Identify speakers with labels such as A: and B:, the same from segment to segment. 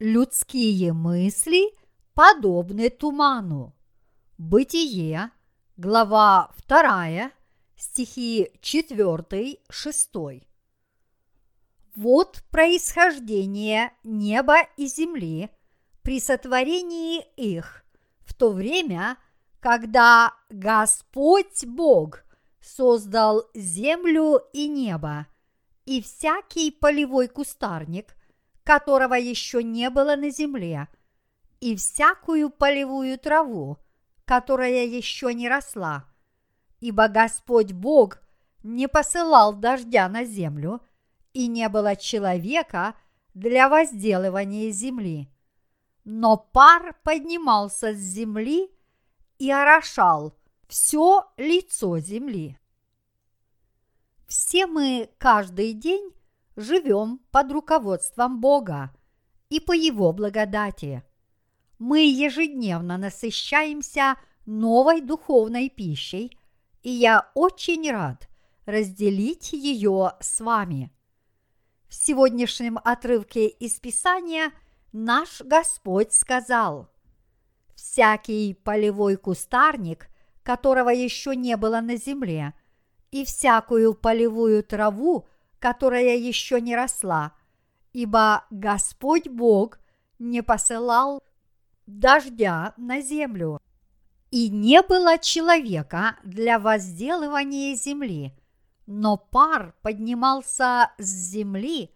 A: Людские мысли подобны туману. Бытие, глава 2, стихи 4-6. Вот происхождение неба и земли при сотворении их в то время, когда Господь Бог создал землю и небо, и всякий полевой кустарник, которого еще не было на земле, и всякую полевую траву, которая еще не росла. Ибо Господь Бог не посылал дождя на землю, и не было человека для возделывания земли. Но пар поднимался с земли и орошал все лицо земли. Все мы каждый день живем под руководством Бога и по Его благодати. Мы ежедневно насыщаемся новой духовной пищей, и я очень рад разделить ее с вами. В сегодняшнем отрывке из Писания наш Господь сказал, «Всякий полевой кустарник, которого еще не было на земле, и всякую полевую траву – которая еще не росла, ибо Господь Бог не посылал дождя на землю, и не было человека для возделывания земли, но пар поднимался с земли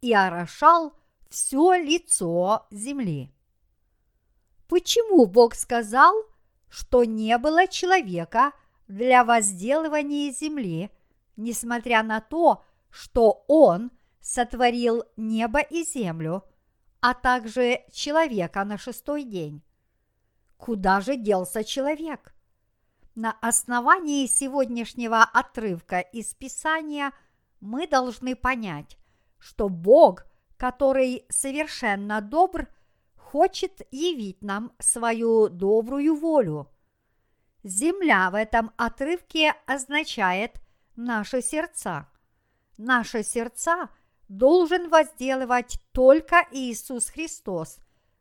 A: и орошал все лицо земли. Почему Бог сказал, что не было человека для возделывания земли, несмотря на то, что Он сотворил небо и землю, а также человека на шестой день. Куда же делся человек? На основании сегодняшнего отрывка из Писания мы должны понять, что Бог, который совершенно добр, хочет явить нам свою добрую волю. Земля в этом отрывке означает наши сердца наши сердца должен возделывать только Иисус Христос,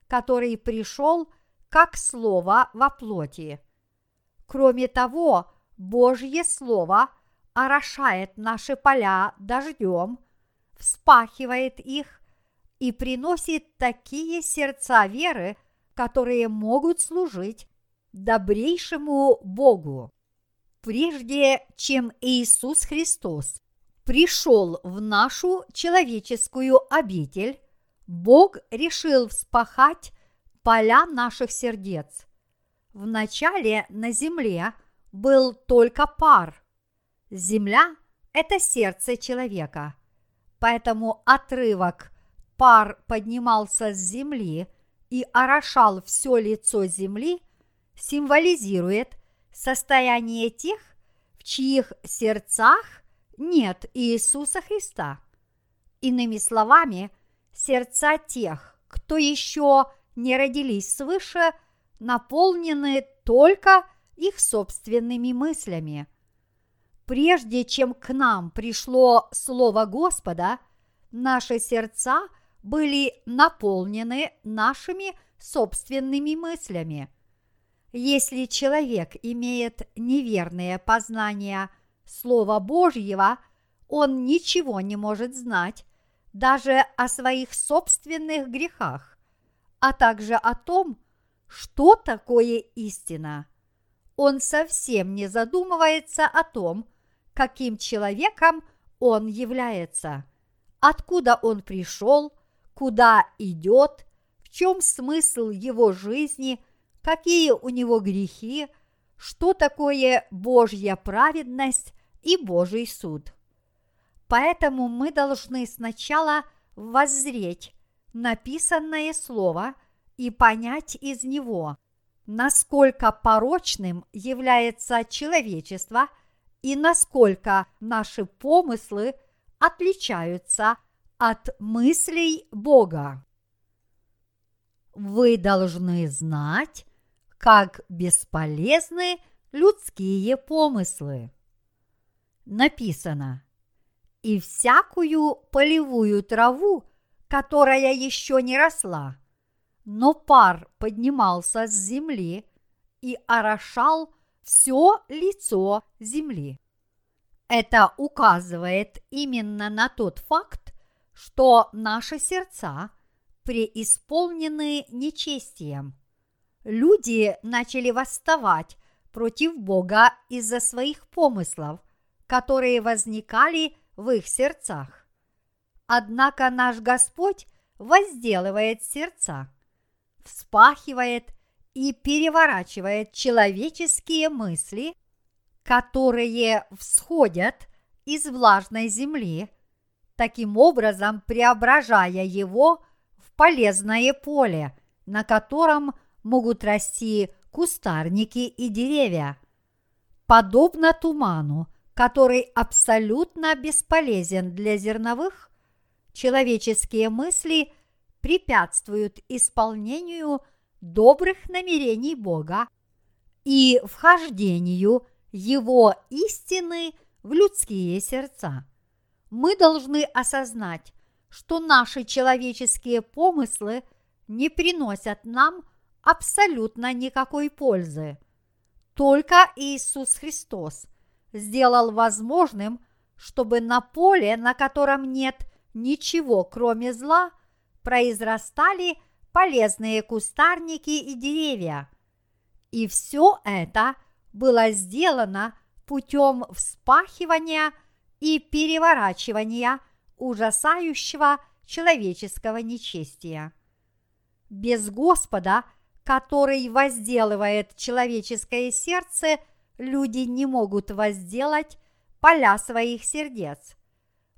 A: который пришел как Слово во плоти. Кроме того, Божье Слово орошает наши поля дождем, вспахивает их и приносит такие сердца веры, которые могут служить добрейшему Богу. Прежде чем Иисус Христос пришел в нашу человеческую обитель, Бог решил вспахать поля наших сердец. Вначале на земле был только пар. Земля – это сердце человека. Поэтому отрывок «пар поднимался с земли и орошал все лицо земли» символизирует состояние тех, в чьих сердцах нет Иисуса Христа. Иными словами, сердца тех, кто еще не родились свыше, наполнены только их собственными мыслями. Прежде чем к нам пришло Слово Господа, наши сердца были наполнены нашими собственными мыслями. Если человек имеет неверные познания – Слова Божьего, он ничего не может знать даже о своих собственных грехах, а также о том, что такое истина. Он совсем не задумывается о том, каким человеком он является, откуда он пришел, куда идет, в чем смысл его жизни, какие у него грехи, что такое Божья праведность и Божий суд. Поэтому мы должны сначала воззреть написанное слово и понять из него, насколько порочным является человечество и насколько наши помыслы отличаются от мыслей Бога. Вы должны знать, как бесполезны людские помыслы написано «И всякую полевую траву, которая еще не росла, но пар поднимался с земли и орошал все лицо земли. Это указывает именно на тот факт, что наши сердца преисполнены нечестием. Люди начали восставать против Бога из-за своих помыслов, которые возникали в их сердцах. Однако наш Господь возделывает сердца, вспахивает и переворачивает человеческие мысли, которые всходят из влажной земли, таким образом преображая его в полезное поле, на котором могут расти кустарники и деревья. Подобно туману, который абсолютно бесполезен для зерновых, человеческие мысли препятствуют исполнению добрых намерений Бога и вхождению Его истины в людские сердца. Мы должны осознать, что наши человеческие помыслы не приносят нам абсолютно никакой пользы. Только Иисус Христос сделал возможным, чтобы на поле, на котором нет ничего, кроме зла, произрастали полезные кустарники и деревья. И все это было сделано путем вспахивания и переворачивания ужасающего человеческого нечестия. Без Господа – который возделывает человеческое сердце, люди не могут возделать поля своих сердец.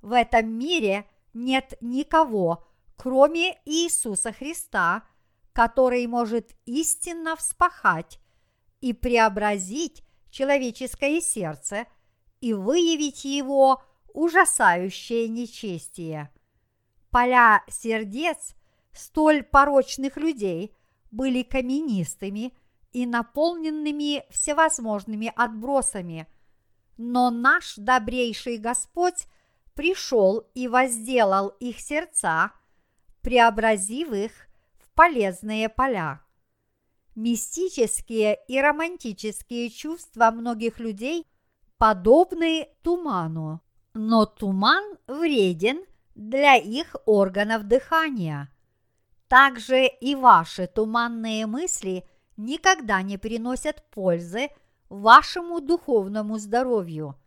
A: В этом мире нет никого, кроме Иисуса Христа, который может истинно вспахать и преобразить человеческое сердце и выявить его ужасающее нечестие. Поля сердец столь порочных людей – были каменистыми и наполненными всевозможными отбросами. Но наш добрейший Господь пришел и возделал их сердца, преобразив их в полезные поля. Мистические и романтические чувства многих людей подобны туману, но туман вреден для их органов дыхания – также и ваши туманные мысли никогда не приносят пользы вашему духовному здоровью.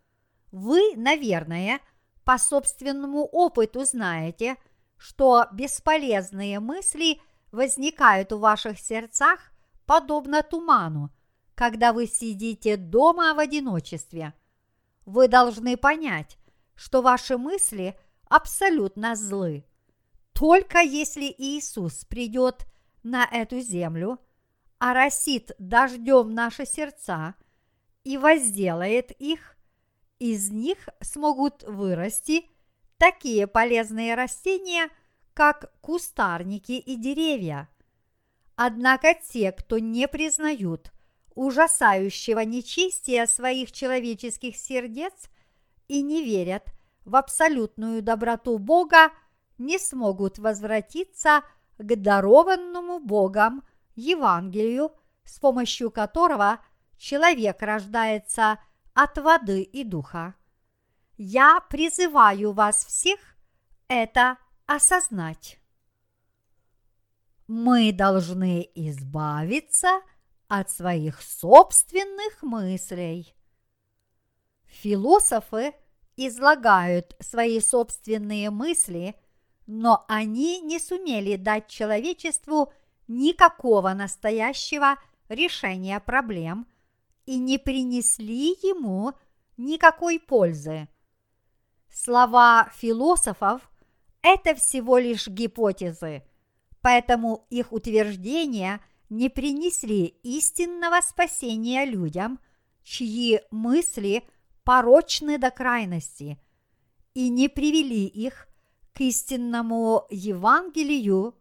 A: Вы, наверное, по собственному опыту знаете, что бесполезные мысли возникают в ваших сердцах подобно туману, когда вы сидите дома в одиночестве. Вы должны понять, что ваши мысли абсолютно злы – только если Иисус придет на эту землю, оросит дождем наши сердца и возделает их, из них смогут вырасти такие полезные растения, как кустарники и деревья. Однако те, кто не признают ужасающего нечестия своих человеческих сердец и не верят в абсолютную доброту Бога, не смогут возвратиться к дарованному Богом Евангелию, с помощью которого человек рождается от воды и духа. Я призываю вас всех это осознать. Мы должны избавиться от своих собственных мыслей. Философы излагают свои собственные мысли – но они не сумели дать человечеству никакого настоящего решения проблем и не принесли ему никакой пользы. Слова философов – это всего лишь гипотезы, поэтому их утверждения не принесли истинного спасения людям, чьи мысли порочны до крайности, и не привели их к истинному Евангелию,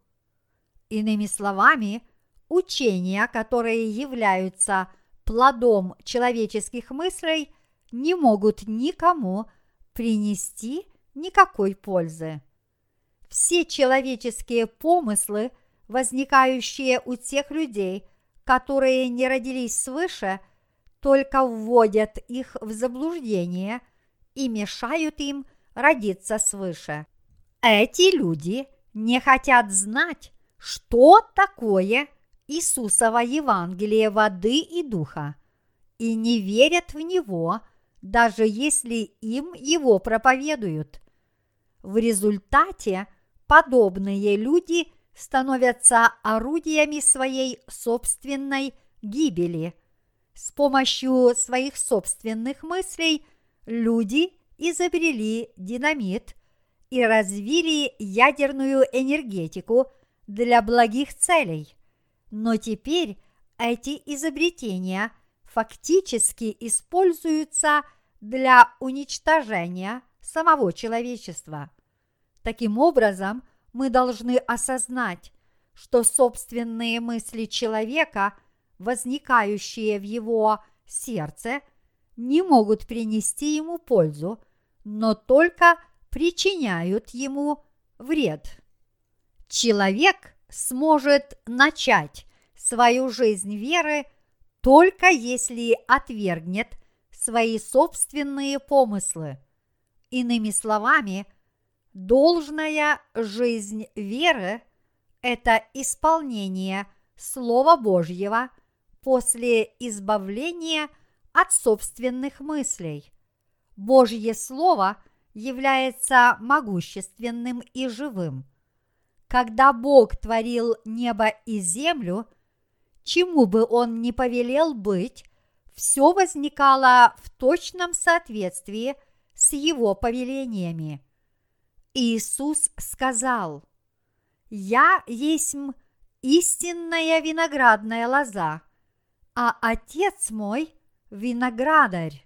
A: иными словами, учения, которые являются плодом человеческих мыслей, не могут никому принести никакой пользы. Все человеческие помыслы возникающие у тех людей, которые не родились свыше, только вводят их в заблуждение и мешают им родиться свыше. Эти люди не хотят знать, что такое Иисусово Евангелие воды и духа, и не верят в него, даже если им его проповедуют. В результате подобные люди становятся орудиями своей собственной гибели. С помощью своих собственных мыслей люди изобрели динамит и развили ядерную энергетику для благих целей. Но теперь эти изобретения фактически используются для уничтожения самого человечества. Таким образом, мы должны осознать, что собственные мысли человека, возникающие в его сердце, не могут принести ему пользу, но только причиняют ему вред. Человек сможет начать свою жизнь веры только если отвергнет свои собственные помыслы. Иными словами, должная жизнь веры – это исполнение Слова Божьего после избавления от собственных мыслей. Божье Слово является могущественным и живым. Когда Бог творил небо и землю, чему бы Он ни повелел быть, все возникало в точном соответствии с Его повелениями. Иисус сказал, «Я есть истинная виноградная лоза, а Отец мой – виноградарь».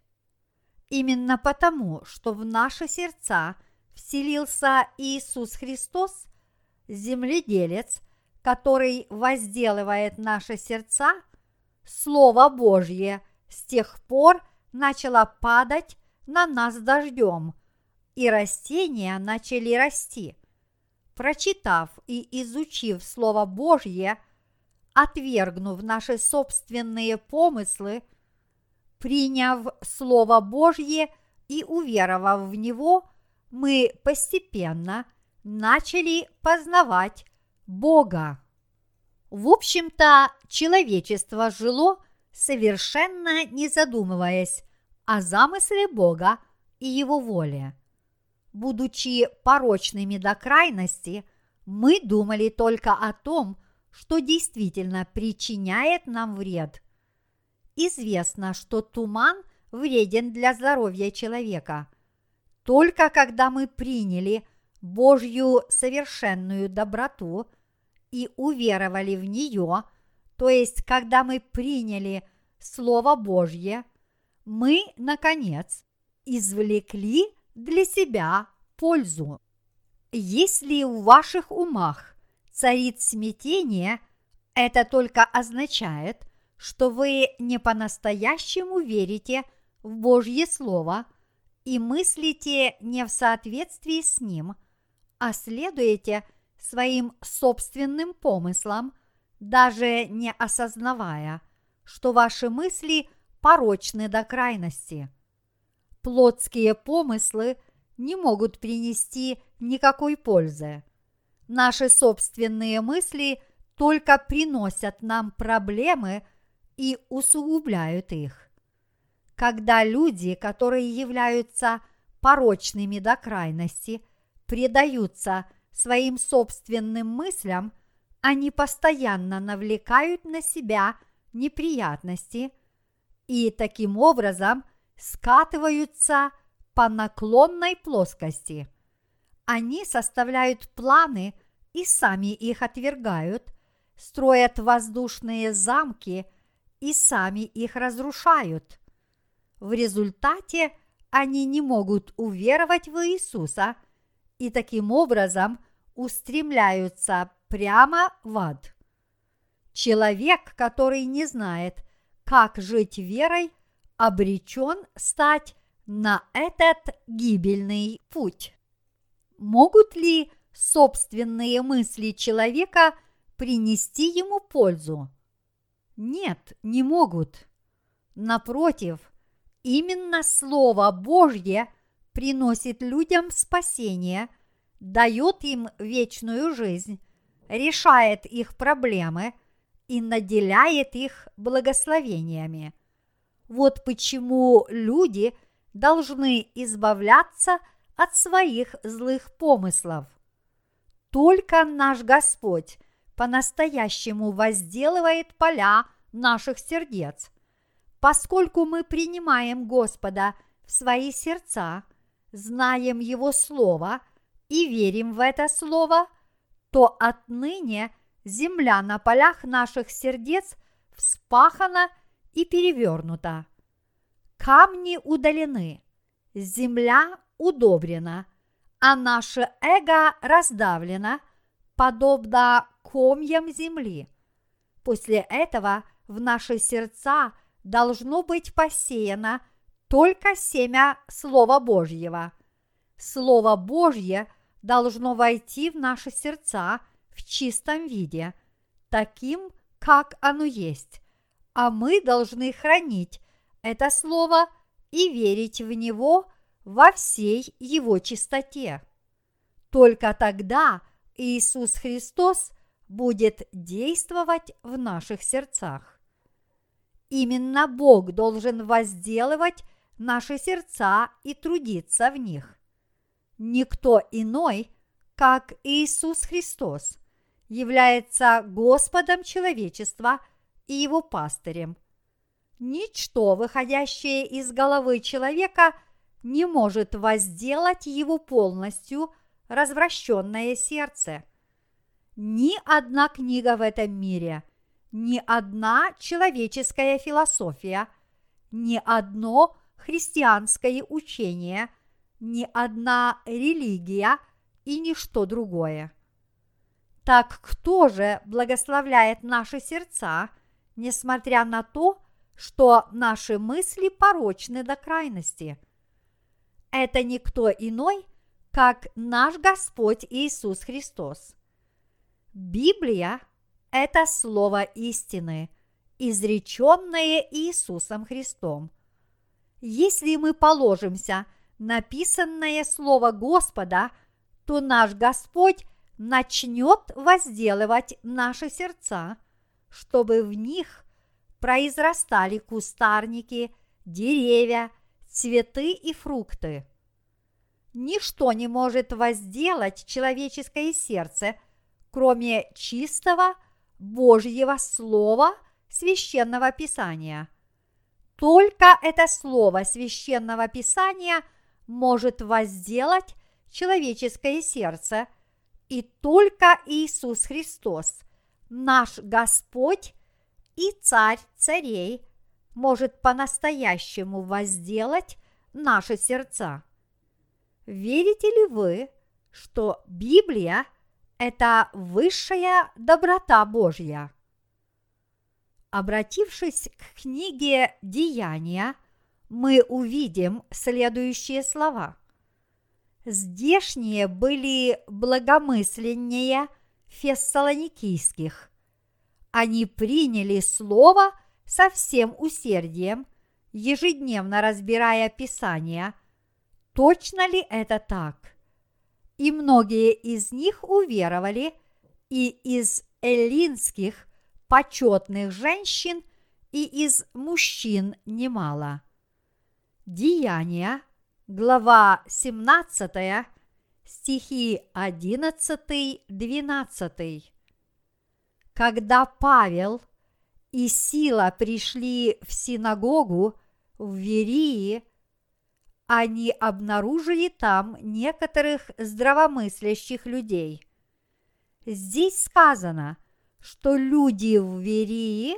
A: Именно потому, что в наши сердца вселился Иисус Христос, земледелец, который возделывает наши сердца, Слово Божье с тех пор начало падать на нас дождем, и растения начали расти. Прочитав и изучив Слово Божье, отвергнув наши собственные помыслы, приняв Слово Божье и уверовав в него, мы постепенно начали познавать Бога. В общем-то, человечество жило, совершенно не задумываясь о замысле Бога и Его воле. Будучи порочными до крайности, мы думали только о том, что действительно причиняет нам вред. Известно, что туман вреден для здоровья человека. Только когда мы приняли Божью совершенную доброту и уверовали в нее, то есть когда мы приняли Слово Божье, мы, наконец, извлекли для себя пользу. Если в ваших умах царит смятение, это только означает, что вы не по-настоящему верите в Божье Слово и мыслите не в соответствии с ним, а следуете своим собственным помыслам, даже не осознавая, что ваши мысли порочны до крайности – плотские помыслы не могут принести никакой пользы. Наши собственные мысли только приносят нам проблемы и усугубляют их. Когда люди, которые являются порочными до крайности, предаются своим собственным мыслям, они постоянно навлекают на себя неприятности и таким образом скатываются по наклонной плоскости. Они составляют планы и сами их отвергают, строят воздушные замки и сами их разрушают. В результате они не могут уверовать в Иисуса и таким образом устремляются прямо в ад. Человек, который не знает, как жить верой, обречен стать на этот гибельный путь. Могут ли собственные мысли человека принести ему пользу? Нет, не могут. Напротив, именно Слово Божье приносит людям спасение, дает им вечную жизнь, решает их проблемы и наделяет их благословениями. Вот почему люди должны избавляться от своих злых помыслов. Только наш Господь по-настоящему возделывает поля наших сердец. Поскольку мы принимаем Господа в свои сердца, знаем Его Слово и верим в это Слово, то отныне земля на полях наших сердец вспахана и перевернута. Камни удалены, земля удобрена, а наше эго раздавлено, подобно комьям земли. После этого в наши сердца должно быть посеяно только семя Слова Божьего. Слово Божье должно войти в наши сердца в чистом виде, таким, как оно есть, а мы должны хранить это Слово и верить в него во всей его чистоте. Только тогда Иисус Христос будет действовать в наших сердцах. Именно Бог должен возделывать наши сердца и трудиться в них. Никто иной, как Иисус Христос, является Господом человечества и его пастырем. Ничто, выходящее из головы человека, не может возделать его полностью развращенное сердце. Ни одна книга в этом мире, ни одна человеческая философия, ни одно христианское учение, ни одна религия и ничто другое. Так кто же благословляет наши сердца, несмотря на то, что наши мысли порочны до крайности? Это никто иной, как наш Господь Иисус Христос. Библия – это слово истины, изреченное Иисусом Христом. Если мы положимся на писанное слово Господа, то наш Господь начнет возделывать наши сердца, чтобы в них произрастали кустарники, деревья, цветы и фрукты. Ничто не может возделать человеческое сердце, кроме чистого Божьего Слова Священного Писания. Только это Слово Священного Писания может возделать человеческое сердце – и только Иисус Христос, наш Господь и Царь царей, может по-настоящему возделать наши сердца. Верите ли вы, что Библия – это высшая доброта Божья? Обратившись к книге «Деяния», мы увидим следующие слова – Здешние были благомысленнее фессалоникийских. Они приняли слово со всем усердием, ежедневно разбирая Писание, точно ли это так. И многие из них уверовали, и из эллинских почетных женщин, и из мужчин немало. Деяния, глава 17, стихи 11-12. Когда Павел и Сила пришли в синагогу в Верии, они обнаружили там некоторых здравомыслящих людей. Здесь сказано, что люди в Верии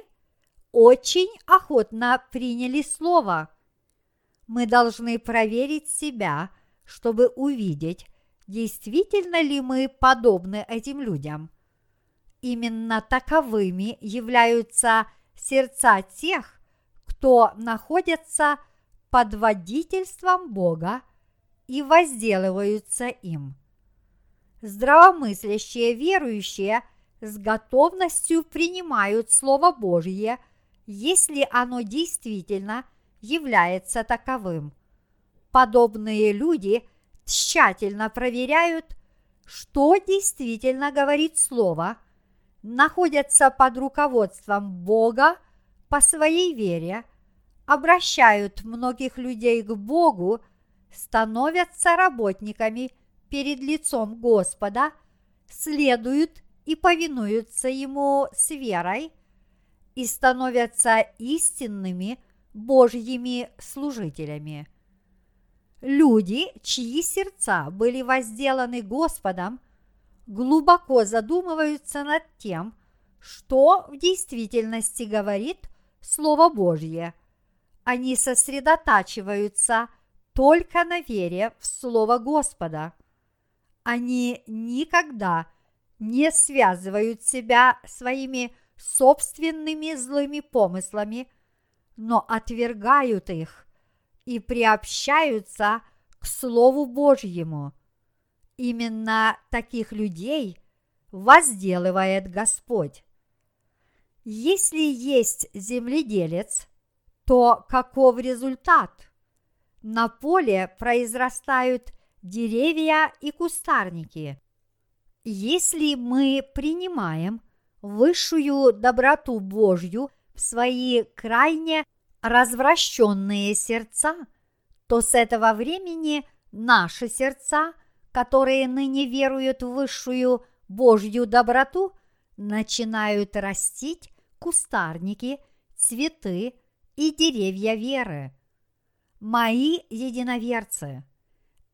A: очень охотно приняли слово – мы должны проверить себя, чтобы увидеть, действительно ли мы подобны этим людям. Именно таковыми являются сердца тех, кто находится под водительством Бога и возделываются им. Здравомыслящие верующие с готовностью принимают Слово Божье, если оно действительно является таковым. Подобные люди тщательно проверяют, что действительно говорит Слово, находятся под руководством Бога по своей вере, обращают многих людей к Богу, становятся работниками перед лицом Господа, следуют и повинуются Ему с верой и становятся истинными Божьими служителями. Люди, чьи сердца были возделаны Господом, глубоко задумываются над тем, что в действительности говорит Слово Божье. Они сосредотачиваются только на вере в Слово Господа. Они никогда не связывают себя своими собственными злыми помыслами, но отвергают их и приобщаются к Слову Божьему. Именно таких людей возделывает Господь. Если есть земледелец, то каков результат? На поле произрастают деревья и кустарники. Если мы принимаем высшую доброту Божью в свои крайне развращенные сердца, то с этого времени наши сердца, которые ныне веруют в высшую Божью доброту, начинают растить кустарники, цветы и деревья веры. Мои единоверцы,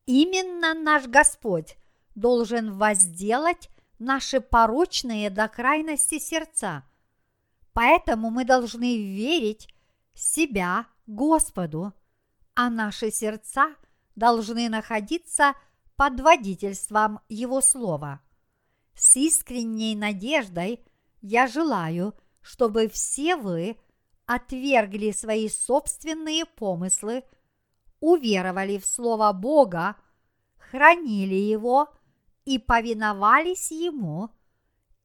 A: именно наш Господь должен возделать наши порочные до крайности сердца. Поэтому мы должны верить себя Господу, а наши сердца должны находиться под водительством Его Слова. С искренней надеждой я желаю, чтобы все вы отвергли свои собственные помыслы, уверовали в Слово Бога, хранили его и повиновались Ему,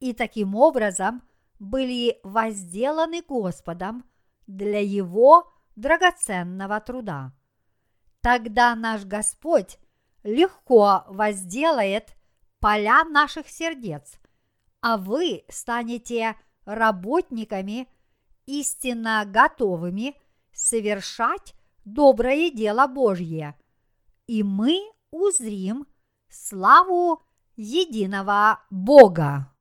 A: и таким образом были возделаны Господом для Его драгоценного труда. Тогда наш Господь легко возделает поля наших сердец, а вы станете работниками, истинно готовыми совершать доброе дело Божье, и мы узрим славу единого Бога.